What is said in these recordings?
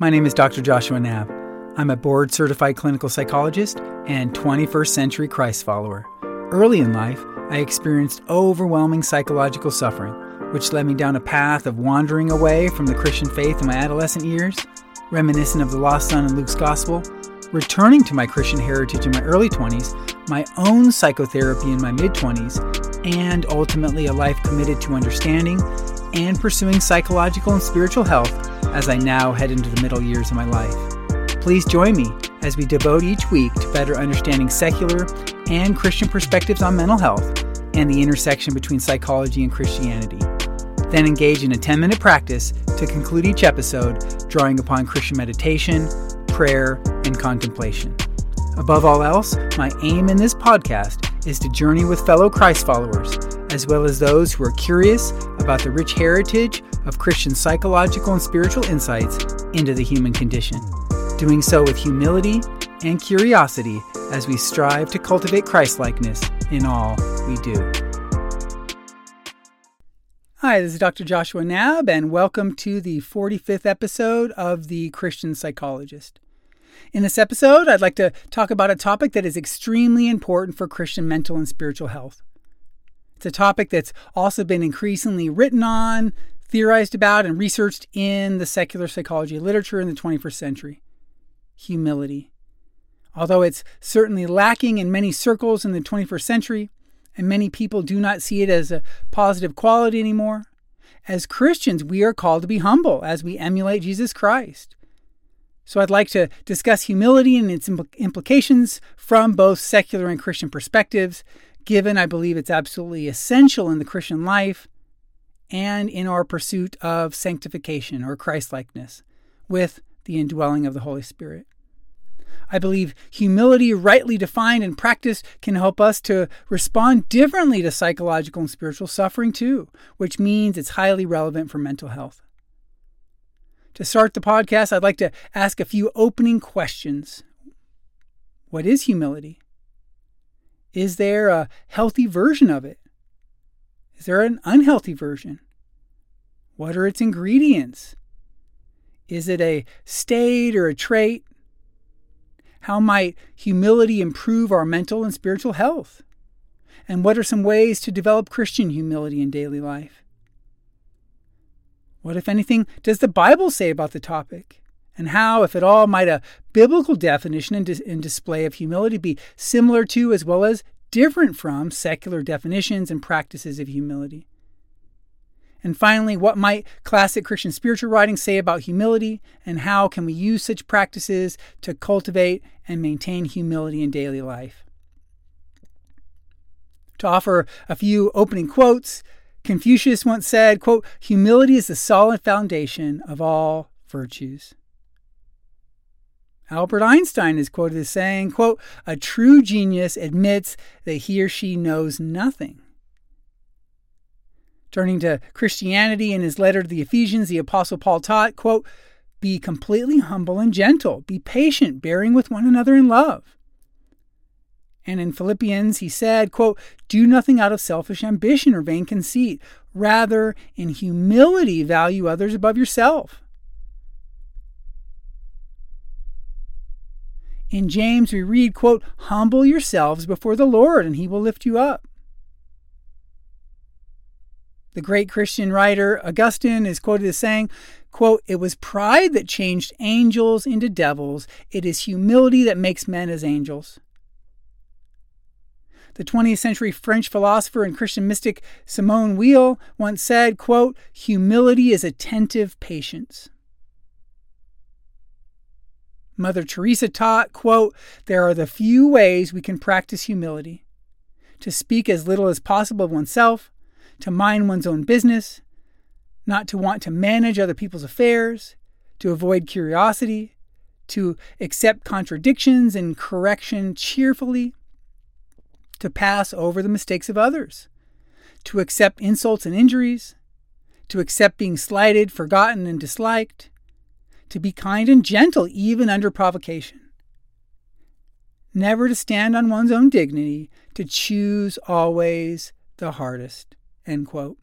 My name is Dr. Joshua Knabb. I'm a board certified clinical psychologist and 21st century Christ follower. Early in life, I experienced overwhelming psychological suffering, which led me down a path of wandering away from the Christian faith in my adolescent years, reminiscent of the lost son in Luke's gospel, returning to my Christian heritage in my early 20s, my own psychotherapy in my mid 20s, and ultimately a life committed to understanding and pursuing psychological and spiritual health as I now head into the middle years of my life. Please join me as we devote each week to better understanding secular and Christian perspectives on mental health and the intersection between psychology and Christianity. Then engage in a 10 minute practice to conclude each episode, drawing upon Christian meditation, prayer, and contemplation. Above all else, my aim in this podcast is to journey with fellow Christ followers, as well as those who are curious about the rich heritage of Christian psychological and spiritual insights into the human condition, doing so with humility and curiosity as we strive to cultivate Christlikeness in all we do. Hi, this is Dr. Joshua Knabb, and welcome to the 45th episode of The Christian Psychologist. In this episode, I'd like to talk about a topic that is extremely important for Christian mental and spiritual health. It's a topic that's also been increasingly written on, theorized about, and researched in the secular psychology literature in the 21st century humility. Although it's certainly lacking in many circles in the 21st century, and many people do not see it as a positive quality anymore, as Christians, we are called to be humble as we emulate Jesus Christ. So, I'd like to discuss humility and its implications from both secular and Christian perspectives, given I believe it's absolutely essential in the Christian life and in our pursuit of sanctification or Christlikeness with the indwelling of the Holy Spirit. I believe humility, rightly defined and practiced, can help us to respond differently to psychological and spiritual suffering, too, which means it's highly relevant for mental health. To start the podcast, I'd like to ask a few opening questions. What is humility? Is there a healthy version of it? Is there an unhealthy version? What are its ingredients? Is it a state or a trait? How might humility improve our mental and spiritual health? And what are some ways to develop Christian humility in daily life? What, if anything, does the Bible say about the topic? And how, if at all, might a biblical definition and, dis- and display of humility be similar to as well as different from secular definitions and practices of humility? And finally, what might classic Christian spiritual writings say about humility, and how can we use such practices to cultivate and maintain humility in daily life? To offer a few opening quotes, Confucius once said, quote, humility is the solid foundation of all virtues. Albert Einstein is quoted as saying, quote, a true genius admits that he or she knows nothing. Turning to Christianity in his letter to the Ephesians, the Apostle Paul taught, quote, Be completely humble and gentle, be patient, bearing with one another in love. And in Philippians, he said, quote, Do nothing out of selfish ambition or vain conceit. Rather, in humility, value others above yourself. In James, we read, quote, Humble yourselves before the Lord, and he will lift you up. The great Christian writer Augustine is quoted as saying, quote, It was pride that changed angels into devils. It is humility that makes men as angels. The 20th century French philosopher and Christian mystic Simone Weil once said, quote, Humility is attentive patience. Mother Teresa taught, quote, There are the few ways we can practice humility. To speak as little as possible of oneself, to mind one's own business, not to want to manage other people's affairs, to avoid curiosity, to accept contradictions and correction cheerfully, to pass over the mistakes of others, to accept insults and injuries, to accept being slighted, forgotten, and disliked, to be kind and gentle even under provocation. Never to stand on one's own dignity, to choose always the hardest. End quote.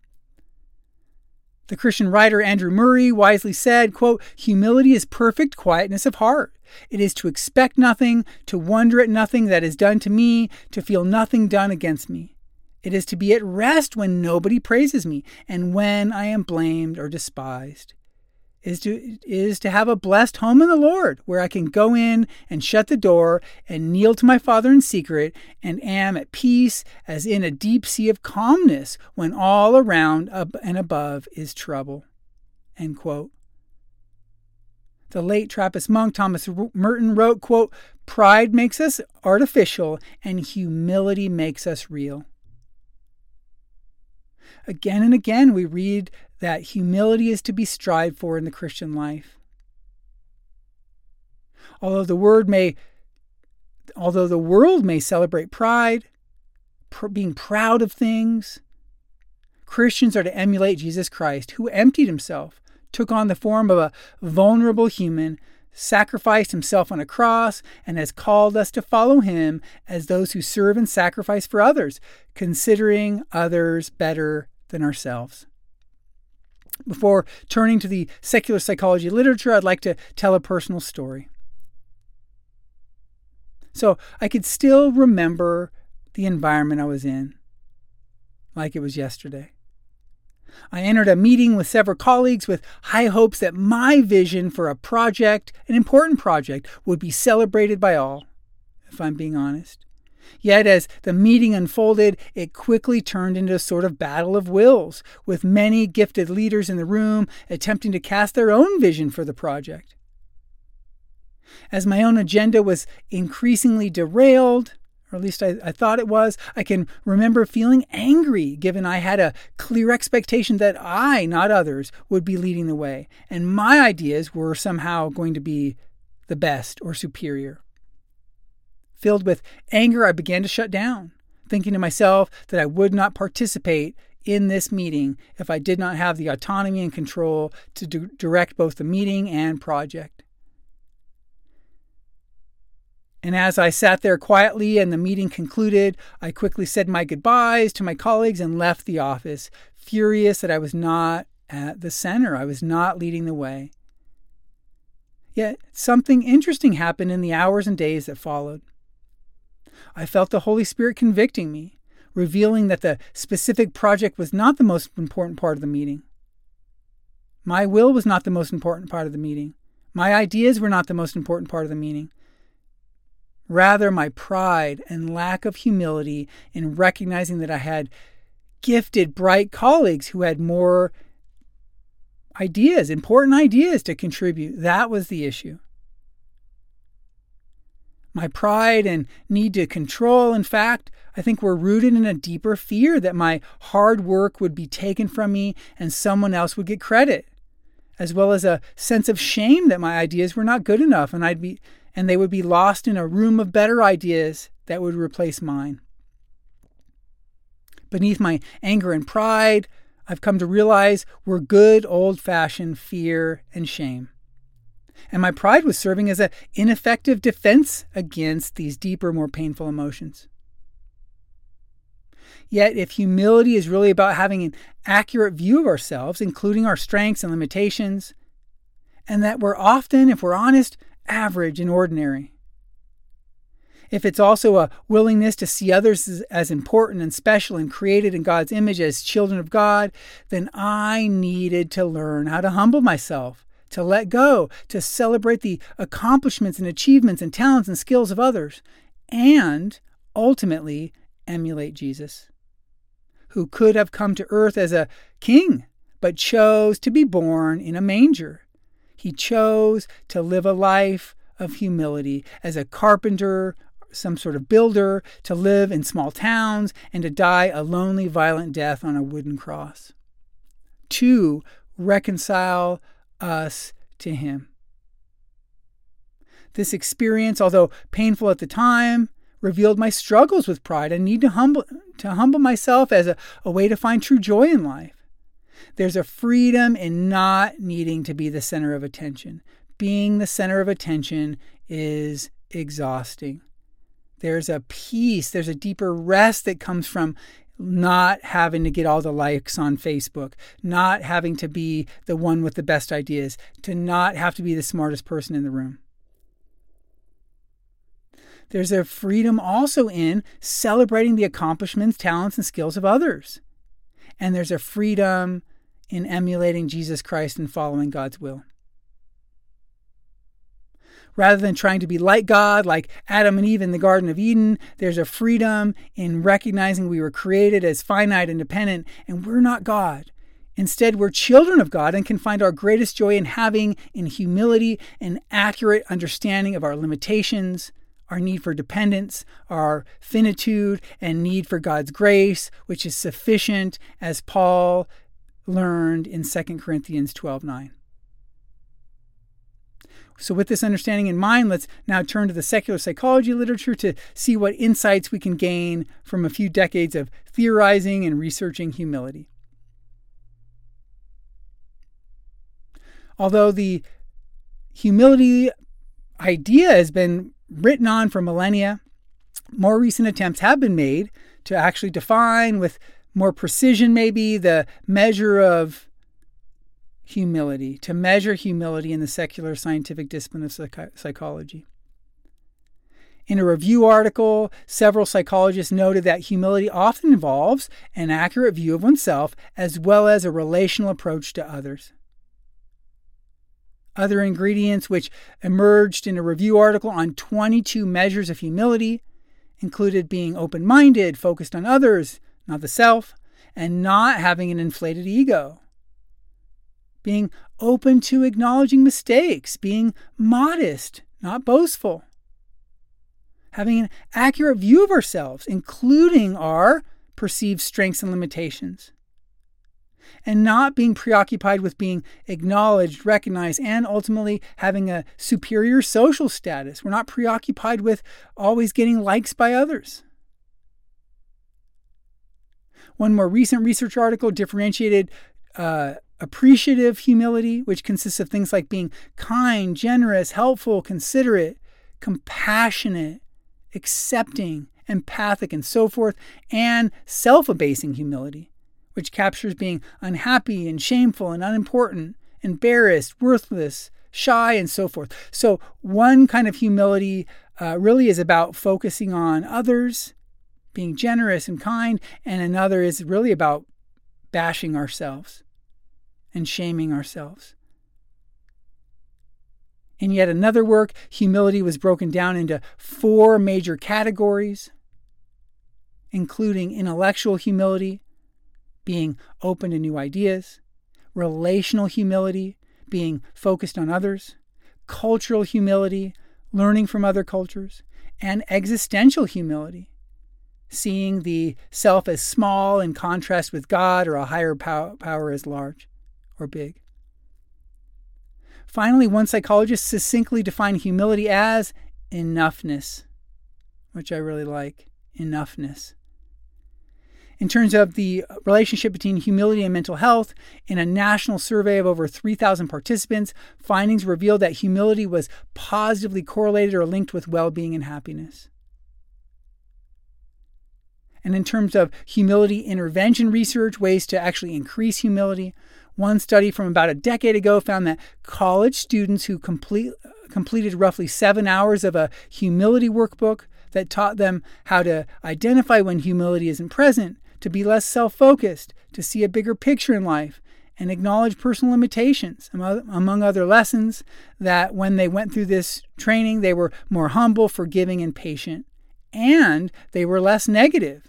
The Christian writer Andrew Murray wisely said, quote, Humility is perfect quietness of heart. It is to expect nothing, to wonder at nothing that is done to me, to feel nothing done against me. It is to be at rest when nobody praises me, and when I am blamed or despised is to is to have a blessed home in the Lord where I can go in and shut the door and kneel to my Father in secret and am at peace as in a deep sea of calmness when all around up and above is trouble. End quote. The late Trappist monk Thomas Merton wrote, quote, Pride makes us artificial and humility makes us real. Again and again, we read that humility is to be strived for in the Christian life. Although the word may although the world may celebrate pride, pr- being proud of things, Christians are to emulate Jesus Christ, who emptied himself, took on the form of a vulnerable human, sacrificed himself on a cross, and has called us to follow him as those who serve and sacrifice for others, considering others better than ourselves. Before turning to the secular psychology literature, I'd like to tell a personal story. So I could still remember the environment I was in, like it was yesterday. I entered a meeting with several colleagues with high hopes that my vision for a project, an important project, would be celebrated by all, if I'm being honest. Yet, as the meeting unfolded, it quickly turned into a sort of battle of wills, with many gifted leaders in the room attempting to cast their own vision for the project. As my own agenda was increasingly derailed, or at least I, I, thought it was, I can remember feeling angry given I had a clear expectation that I, not others, would be leading the way, and my ideas were somehow going to be the best or superior. Filled with anger, I began to shut down, thinking to myself that I would not participate in this meeting if I did not have the autonomy and control to direct both the meeting and project. And as I sat there quietly and the meeting concluded, I quickly said my goodbyes to my colleagues and left the office, furious that I was not at the center. I was not leading the way. Yet something interesting happened in the hours and days that followed. I felt the Holy Spirit convicting me, revealing that the specific project was not the most important part of the meeting. My will was not the most important part of the meeting. My ideas were not the most important part of the meeting. Rather, my pride and lack of humility in recognizing that I had gifted, bright colleagues who had more ideas, important ideas to contribute. That was the issue. My pride and need to control, in fact, I think were rooted in a deeper fear that my hard work would be taken from me and someone else would get credit, as well as a sense of shame that my ideas were not good enough and I'd be and they would be lost in a room of better ideas that would replace mine. Beneath my anger and pride, I've come to realize were good old fashioned fear and shame and my pride was serving as an ineffective defense against these deeper, more painful emotions. Yet, if humility is really about having an accurate view of ourselves, including our strengths and limitations, and that we're often, if we're honest, average and ordinary, if it's also a willingness to see others as, as, important and special and created in God's image as children of God, then I needed to learn how to humble myself to let go, to celebrate the accomplishments and achievements and talents and skills of others, and ultimately emulate Jesus, who could have come to earth as a king, but chose to be born in a manger. He chose to live a life of humility as a carpenter, some sort of builder, to live in small towns, and to die a lonely, violent death on a wooden cross. To reconcile us to Him. This experience, although painful at the time, revealed my struggles with pride and need to humble, to humble myself as a, a way to find true joy in life. There's a freedom in not needing to be the center of attention. Being the center of attention is exhausting. There's a peace, there's a deeper rest that comes from not having to get all the likes on Facebook, not having to be the one with the best ideas, to not have to be the smartest person in the room. There's a freedom also in celebrating the accomplishments, talents, and skills of others. And there's a freedom in emulating Jesus Christ and following God's will. Rather than trying to be like God, like Adam and Eve in the Garden of Eden, there's a freedom in recognizing we were created as finite and dependent, and we're not God. Instead, we're children of God and can find our greatest joy in having, in humility, an accurate understanding of our limitations, our need for dependence, our finitude, and need for God's grace, which is sufficient, as Paul learned in 2 Corinthians 12 9. So, with this understanding in mind, let's now turn to the secular psychology literature to see what insights we can gain from a few decades of theorizing and researching humility. Although the humility idea has been written on for millennia, more recent attempts have been made to actually define with more precision, maybe, the measure of humility, to measure humility in the secular scientific discipline of psych- psychology. In a review article, several psychologists noted that humility often involves an accurate view of oneself as well as a relational approach to others. Other ingredients which emerged in a review article on 22 measures of humility included being open minded, focused on others, not the self, and not having an inflated ego being open to acknowledging mistakes, being modest, not boastful, having an accurate view of ourselves, including our perceived strengths and limitations, and not being preoccupied with being acknowledged, recognized, and ultimately having a superior social status. We're not preoccupied with always getting likes by others. One more recent research article differentiated uh, appreciative humility, which consists of things like being kind, generous, helpful, considerate, compassionate, accepting, empathic, and so forth, and self abasing humility, which captures being unhappy and shameful and unimportant, embarrassed, worthless, shy, and so forth. So, one kind of humility uh, really is about focusing on others, being generous and kind, and another is really about bashing ourselves and shaming ourselves. In yet another work, humility was broken down into four major categories, including intellectual humility, being open to new ideas, relational humility, being focused on others, cultural humility, learning from other cultures, and existential humility, seeing the self as small in contrast with God or a higher power as large or big. Finally, one psychologist succinctly defined humility as enoughness, which I really like. Enoughness. In terms of the relationship between humility and mental health, in a national survey of over 3,000 participants, findings revealed that humility was positively correlated or linked with well being and happiness. And in terms of humility intervention research, ways to actually increase humility, one study from about a decade ago found that college students who complete, completed roughly seven hours of a humility workbook that taught them how to identify when humility isn't present, to be less self focused, to see a bigger picture in life, and acknowledge personal limitations, among other lessons, that when they went through this training, they were more humble, forgiving, and patient, and they were less negative,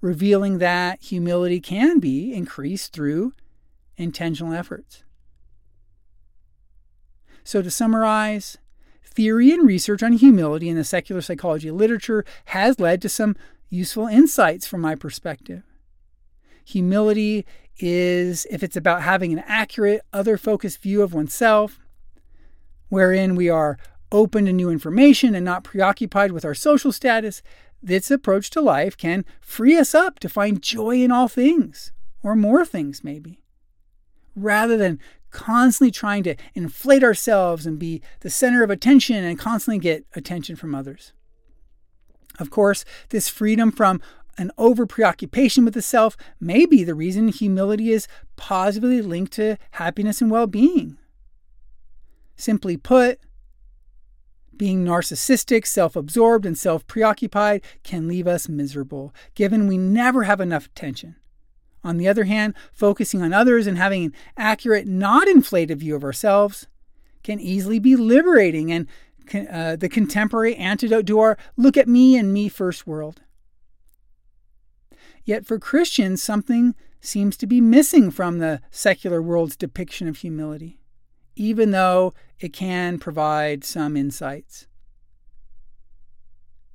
revealing that humility can be increased through intentional efforts. So, to summarize, theory and research on humility in the secular psychology literature has led to some useful insights from my perspective. Humility is if it's about having an accurate, other focused view of oneself, wherein we are open to new information and not preoccupied with our social status, this approach to life can free us up to find joy in all things, or more things, maybe rather than constantly trying to inflate ourselves and be the center of attention and constantly get attention from others. Of course, this freedom from an over preoccupation with the self may be the reason humility is positively linked to happiness and well being. Simply put, being narcissistic, self absorbed, and self preoccupied can leave us miserable, given we never have enough attention. On the other hand, focusing on others and having an accurate, not inflated view of ourselves can easily be liberating and uh, the contemporary antidote to our look at me and me first world. Yet for Christians, something seems to be missing from the secular world's depiction of humility, even though it can provide some insights.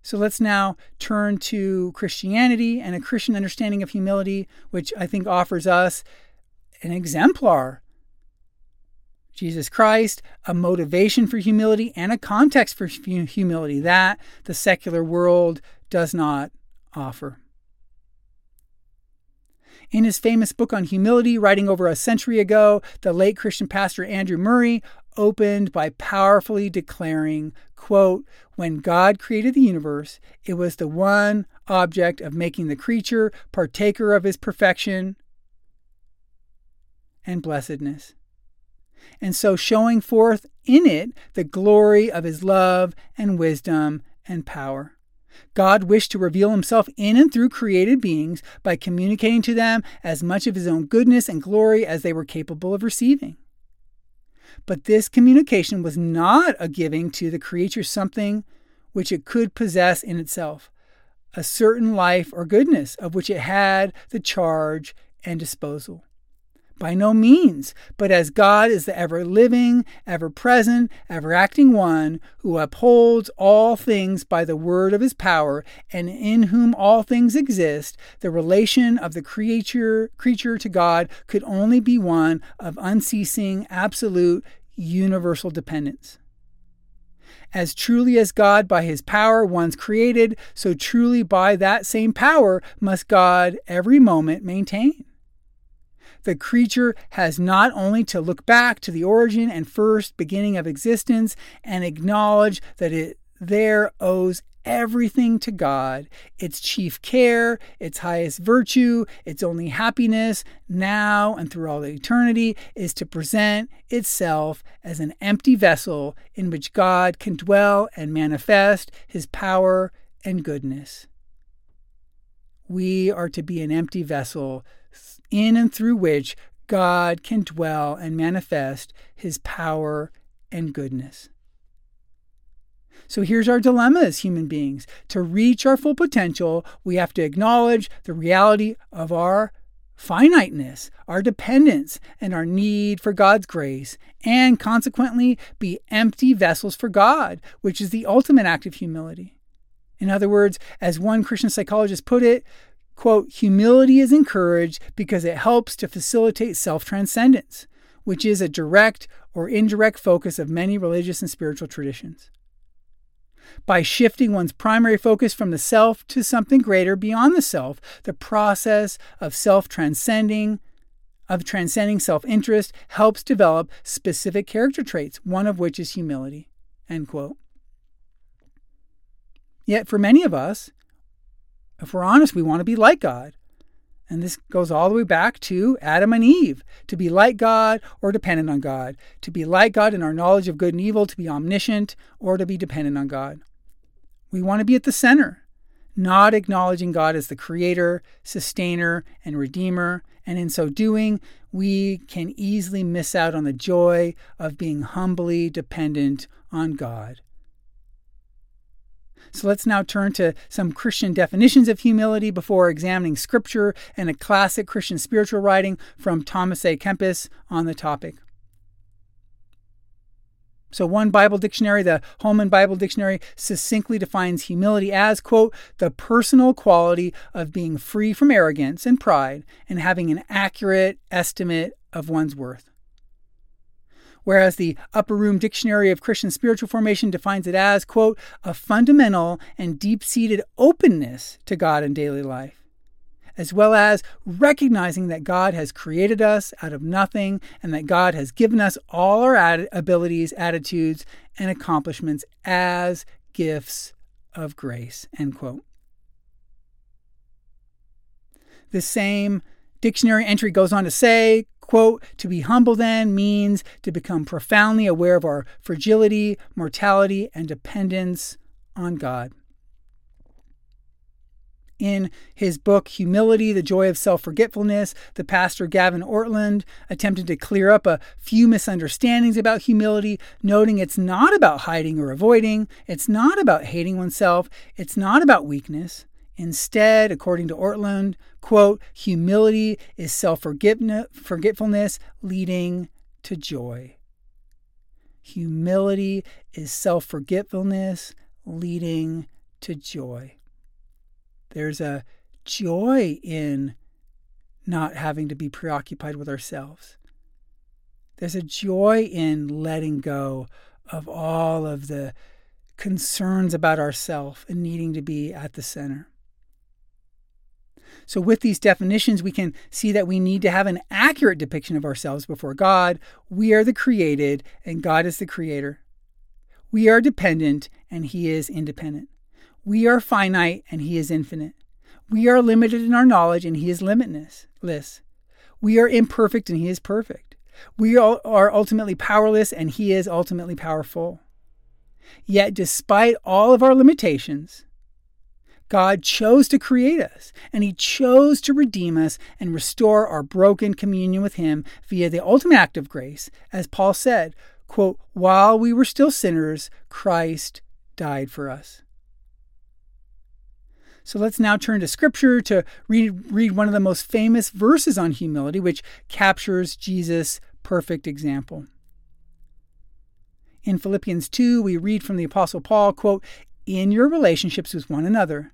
So let's now turn to Christianity and a Christian understanding of humility, which I think offers us an exemplar. Jesus Christ, a motivation for humility and a context for humility that the secular world does not offer. In his famous book on humility, writing over a century ago, the late Christian pastor Andrew Murray opened by powerfully declaring, quote, when God created the universe, it was the one object of making the creature partaker of his perfection and blessedness. And so showing forth in it the glory of his love and wisdom and power. God wished to reveal himself in and through created beings by communicating to them as much of his own goodness and glory as they were capable of receiving. But this communication was not a giving to the creature something which it could possess in itself, a certain life or goodness of which it had the charge and disposal. By no means, but as God is the ever living, ever present, ever acting one, who upholds all things by the word of his power, and in whom all things exist, the relation of the creature, creature to God could only be one of unceasing, absolute, universal dependence. As truly as God by his power once created, so truly by that same power must God every moment maintain the creature has not only to look back to the origin and first beginning of existence and acknowledge that it there owes everything to God, its chief care, its highest virtue, its only happiness, now and through all eternity, is to present itself as an empty vessel in which God can dwell and manifest his power and goodness. We are to be an empty vessel in and through which God can dwell and manifest his power and goodness. So here's our dilemma as human beings. To reach our full potential, we have to acknowledge the reality of our finiteness, our dependence, and our need for God's grace, and consequently be empty vessels for God, which is the ultimate act of humility. In other words, as one Christian psychologist put it, Quote, humility is encouraged because it helps to facilitate self transcendence, which is a direct or indirect focus of many religious and spiritual traditions. By shifting one's primary focus from the self to something greater beyond the self, the process of self transcending, of transcending self interest, helps develop specific character traits, one of which is humility. End quote. Yet, for many of us, if we're honest, we want to be like God. And this goes all the way back to Adam and Eve to be like God or dependent on God, to be like God in our knowledge of good and evil, to be omniscient or to be dependent on God. We want to be at the center, not acknowledging God as the creator, sustainer, and redeemer. And in so doing, we can easily miss out on the joy of being humbly dependent on God. So let's now turn to some Christian definitions of humility before examining scripture and a classic Christian spiritual writing from Thomas A. Kempis on the topic. So, one Bible dictionary, the Holman Bible Dictionary, succinctly defines humility as, quote, the personal quality of being free from arrogance and pride and having an accurate estimate of one's worth whereas the Upper Room Dictionary of Christian Spiritual Formation defines it as, quote, a fundamental and deep seated openness to God in daily life, as well as recognizing that God has created us out of nothing and that God has given us all our ad- abilities, attitudes, and accomplishments as gifts of grace, end quote. The same dictionary entry goes on to say, quote, to be humble then means to become profoundly aware of our fragility, mortality, and dependence on God in his book Humility, The Joy of Self Forgetfulness, the pastor Gavin Ortlund attempted to clear up a few misunderstandings about humility, noting it's not about hiding or avoiding, it's not about hating oneself, it's not about weakness. Instead, according to Ortlund, quote, humility is self forgetfulness leading to joy. Humility is self forgetfulness leading to joy. There's a joy in not having to be preoccupied with ourselves. There's a joy in letting go of all of the concerns about ourself and needing to be at the center. So, with these definitions, we can see that we need to have an accurate depiction of ourselves before God. We are the created, and God is the creator. We are dependent, and He is independent. We are finite and He is infinite. We are limited in our knowledge and He is limitless. We are imperfect and He is perfect. We are ultimately powerless and He is ultimately powerful. Yet, despite all of our limitations, God chose to create us, and He chose to redeem us and restore our broken communion with Him via the ultimate act of grace. As Paul said, quote, while we were still sinners, Christ died for us. So let's now turn to scripture to read, read one of the most famous verses on humility, which captures Jesus' perfect example. In Philippians 2, we read from the Apostle Paul, quote, In your relationships with one another,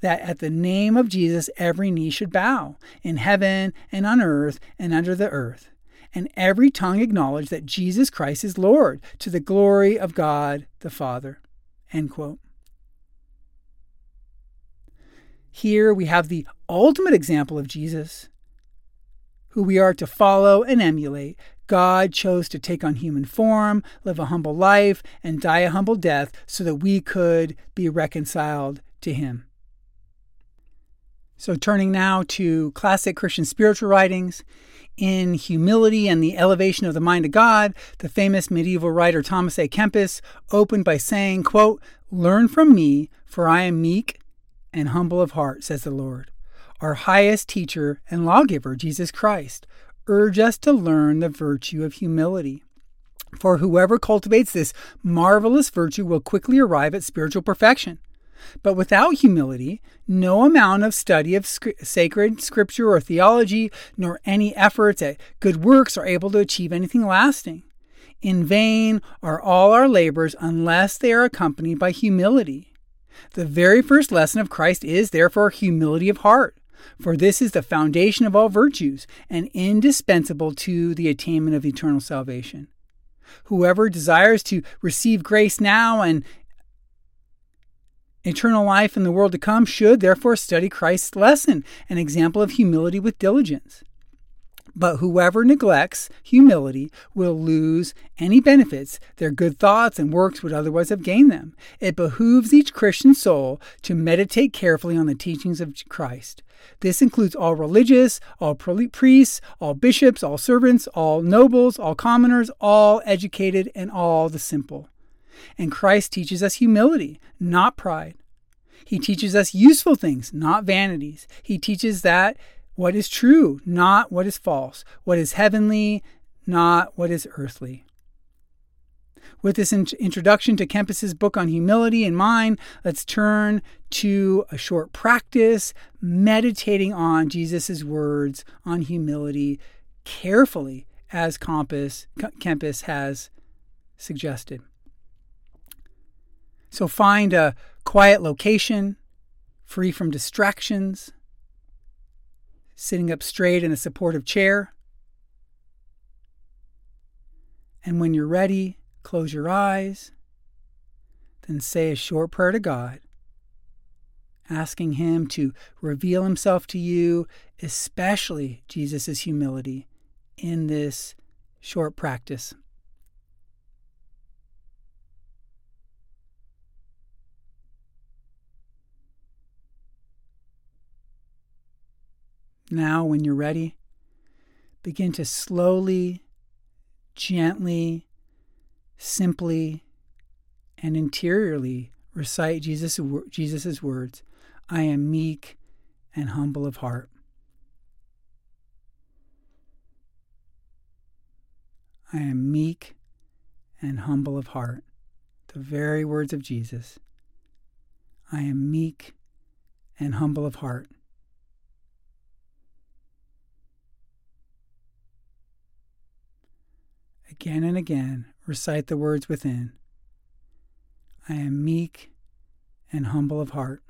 that at the name of Jesus every knee should bow, in heaven and on earth and under the earth and every tongue acknowledge that Jesus Christ is Lord to the glory of God the Father. End quote. Here we have the ultimate example of Jesus, who we are to follow and emulate. God chose to take on human form, live a humble life, and die a humble death so that we could be reconciled to Him. So, turning now to classic Christian spiritual writings, in humility and the elevation of the mind of God, the famous medieval writer Thomas A. Kempis opened by saying, quote, Learn from me, for I am meek and humble of heart, says the Lord. Our highest teacher and lawgiver, Jesus Christ, urge us to learn the virtue of humility. For whoever cultivates this marvelous virtue will quickly arrive at spiritual perfection. But without humility, no amount of study of sacred scripture or theology, nor any efforts at good works are able to achieve anything lasting. In vain are all our labors unless they are accompanied by humility. The very first lesson of Christ is, therefore, humility of heart, for this is the foundation of all virtues and indispensable to the attainment of eternal salvation. Whoever desires to receive grace now and Eternal life in the world to come should therefore study Christ's lesson, an example of humility with diligence. But whoever neglects humility will lose any benefits their good thoughts and works would otherwise have gained them. It behooves each Christian soul to meditate carefully on the teachings of Christ. This includes all religious, all priests, all bishops, all servants, all nobles, all commoners, all educated, and all the simple. And Christ teaches us humility, not pride. He teaches us useful things, not vanities. He teaches that what is true, not what is false, what is heavenly, not what is earthly. With this in- introduction to Kempis's book on humility in mind, let's turn to a short practice meditating on Jesus' words on humility carefully, as Compass, Kempis has suggested. So find a quiet location, free from distractions. sitting up straight in a supportive chair. And when you're ready, close your eyes, then say a short prayer to God, asking Him to reveal Himself to you, especially Jesus' humility, in this short practice. Now, when you're ready, begin to slowly, gently, simply, and interiorly recite Jesus' Jesus's words I am meek and humble of heart. I am meek and humble of heart. The very words of Jesus. I am meek and humble of heart. Again and again, recite the words within I am meek and humble of heart.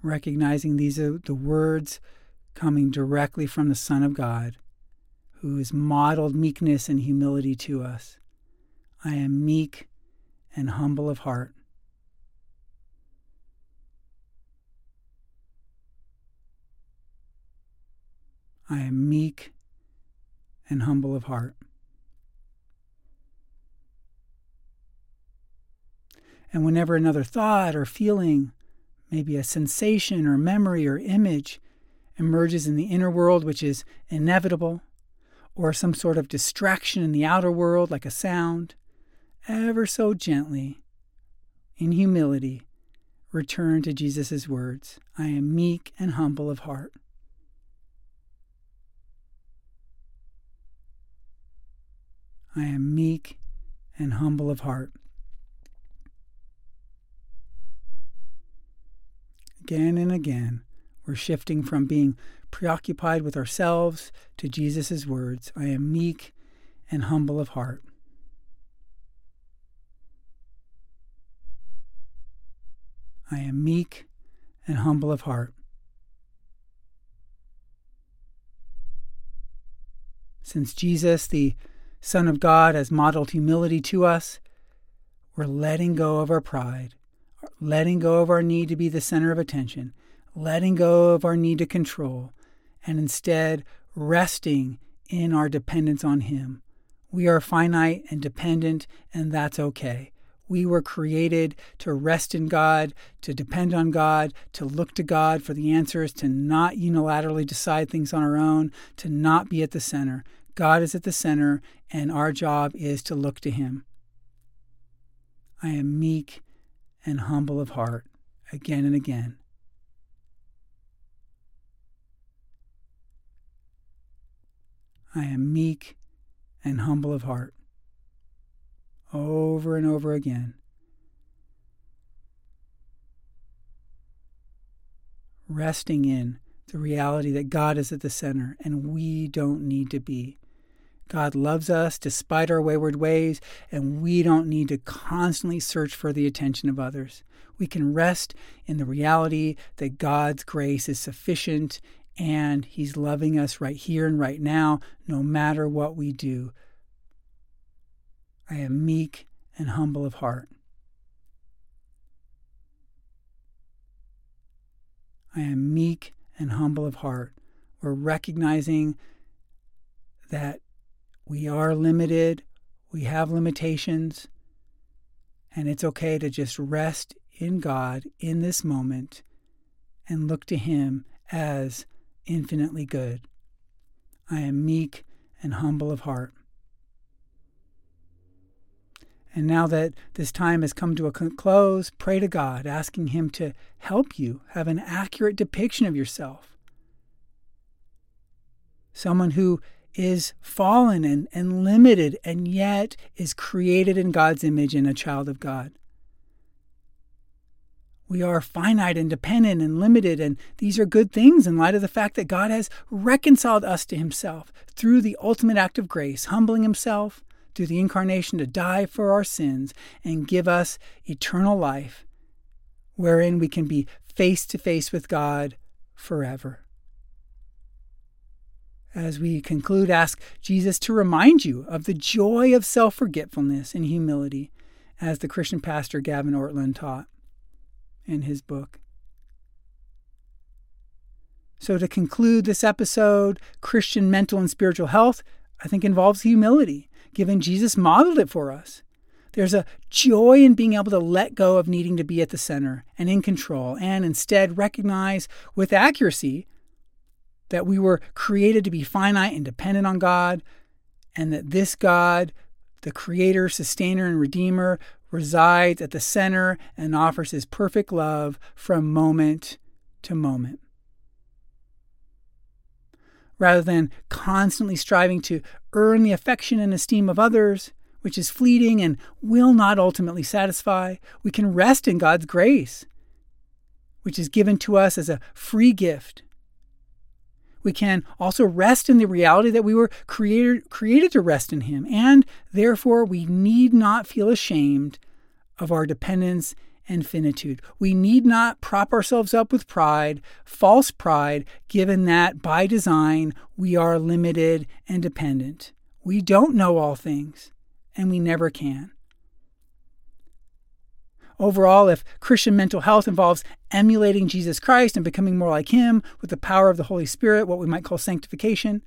Recognizing these are the words coming directly from the Son of God, who has modeled meekness and humility to us. I am meek and humble of heart. I am meek and humble of heart. And whenever another thought or feeling, maybe a sensation or memory or image, emerges in the inner world, which is inevitable, or some sort of distraction in the outer world, like a sound, ever so gently, in humility, return to Jesus' words I am meek and humble of heart. I am meek and humble of heart. Again and again, we're shifting from being preoccupied with ourselves to Jesus' words I am meek and humble of heart. I am meek and humble of heart. Since Jesus, the Son of God has modeled humility to us, we're letting go of our pride, letting go of our need to be the center of attention, letting go of our need to control, and instead resting in our dependence on Him. We are finite and dependent, and that's okay. We were created to rest in God, to depend on God, to look to God for the answers, to not unilaterally decide things on our own, to not be at the center. God is at the center, and our job is to look to Him. I am meek and humble of heart again and again. I am meek and humble of heart. Over and over again. Resting in the reality that God is at the center and we don't need to be. God loves us despite our wayward ways, and we don't need to constantly search for the attention of others. We can rest in the reality that God's grace is sufficient and He's loving us right here and right now, no matter what we do. I am meek and humble of heart. I am meek and humble of heart. We're recognizing that we are limited, we have limitations, and it's okay to just rest in God in this moment and look to Him as infinitely good. I am meek and humble of heart. And now that this time has come to a close, pray to God, asking Him to help you have an accurate depiction of yourself. Someone who is fallen and, and limited and yet is created in God's image and a child of God. We are finite and dependent and limited, and these are good things in light of the fact that God has reconciled us to Himself through the ultimate act of grace, humbling Himself through the incarnation to die for our sins and give us eternal life wherein we can be face to face with God forever. As we conclude, ask Jesus to remind you of the joy of self forgetfulness and humility, as the Christian pastor Gavin Ortlund taught in his book. So, to conclude this episode, Christian mental and spiritual health, I think, involves humility, given Jesus modeled it for us. There's a joy in being able to let go of needing to be at the center and in control, and instead recognize with accuracy that we were created to be finite and dependent on God, and that this God, the Creator, Sustainer, and Redeemer, resides at the center and offers His perfect love from moment to moment rather than constantly striving to earn the affection and esteem of others, which is fleeting and will not ultimately satisfy, we can rest in God's grace, which is given to us as a free gift. We can also rest in the reality that we were created, created to rest in Him, and therefore we need not feel ashamed of our dependence and finitude. We need not prop ourselves up with pride, false pride, given that by design we are limited and dependent. We don't know all things, and we never can. Overall, if Christian mental health involves emulating Jesus Christ and becoming more like Him with the power of the Holy Spirit, what we might call sanctification,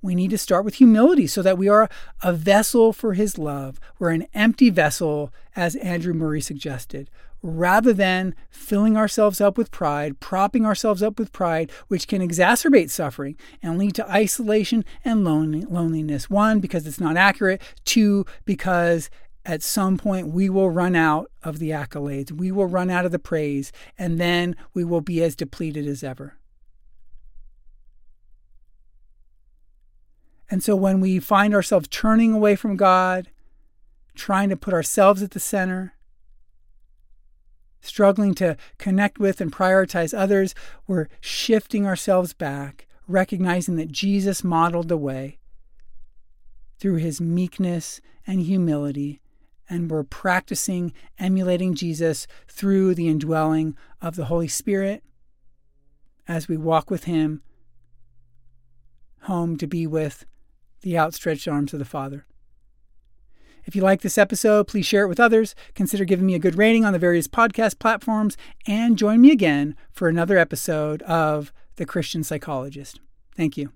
we need to start with humility so that we are a vessel for His love. We're an empty vessel, as Andrew Murray suggested rather than filling ourselves up with pride, propping ourselves up with pride, which can exacerbate suffering and lead to isolation and loneliness. One, because it's not accurate. Two, because at some point we will run out of the accolades, we will run out of the praise, and then we will be as depleted as ever. And so when we find ourselves turning away from God, trying to put ourselves at the center, struggling to connect with and prioritize others, we're shifting ourselves back, recognizing that Jesus modeled the way through his meekness and humility. And we're practicing emulating Jesus through the indwelling of the Holy Spirit as we walk with him home to be with the outstretched arms of the Father. If you like this episode, please share it with others. Consider giving me a good rating on the various podcast platforms and join me again for another episode of The Christian Psychologist. Thank you.